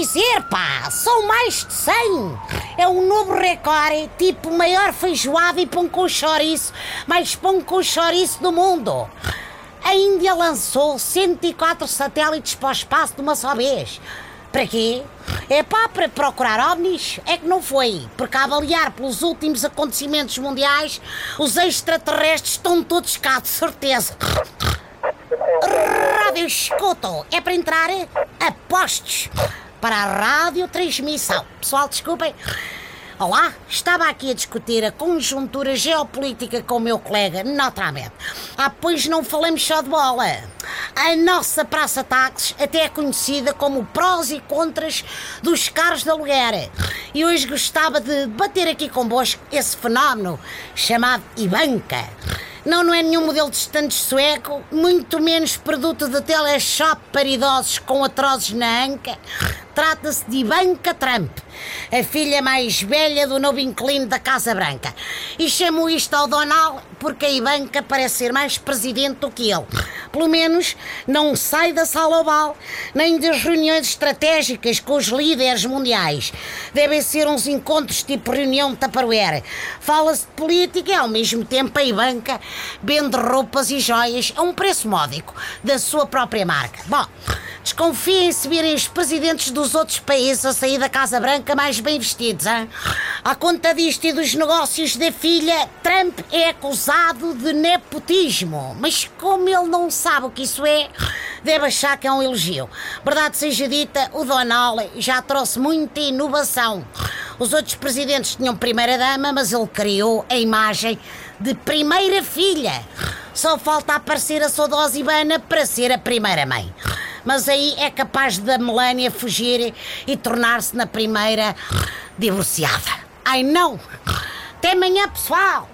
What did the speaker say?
dizer, pá, são mais de 100. É um novo recorde, tipo maior feijoada e pão com chouriço, mais pão com chouriço do mundo. A Índia lançou 104 satélites para o espaço de uma só vez. Para quê? É pá, para procurar ovnis? É que não foi, porque a avaliar pelos últimos acontecimentos mundiais, os extraterrestres estão todos cá, de certeza. Rádio Escuto, é para entrar? Apostos para a radiotransmissão. Pessoal, desculpem. Olá, estava aqui a discutir a conjuntura geopolítica com o meu colega, naturalmente. Ah, pois não falamos só de bola. A nossa Praça Táxis até é conhecida como prós e contras dos carros de aluguer. E hoje gostava de bater aqui convosco esse fenómeno chamado Ibanca. Não, não é nenhum modelo de estandes sueco, muito menos produto de teleshop para idosos com atrozes na anca. Trata-se de Ivanka Trump, a filha mais velha do novo inquilino da Casa Branca. E chamo isto ao Donald porque a Ivanka parece ser mais presidente do que ele. Pelo menos não sai da sala oval, nem das reuniões estratégicas com os líderes mundiais. Devem ser uns encontros tipo reunião de Tupperware. Fala-se de política e ao mesmo tempo a Ivanka vende roupas e joias a um preço módico da sua própria marca. Bom, desconfiem se virem os presidentes dos outros países a sair da Casa Branca mais bem vestidos, hein? À conta disto e dos negócios da filha, Trump é acusado de nepotismo. Mas como ele não sabe o que isso é, deve achar que é um elogio. Verdade seja dita, o Donald já trouxe muita inovação. Os outros presidentes tinham primeira-dama, mas ele criou a imagem de primeira filha. Só falta aparecer a saudosa Ivana para ser a primeira-mãe. Mas aí é capaz da Melania fugir e tornar-se na primeira divorciada. Ai não! Até amanhã, pessoal!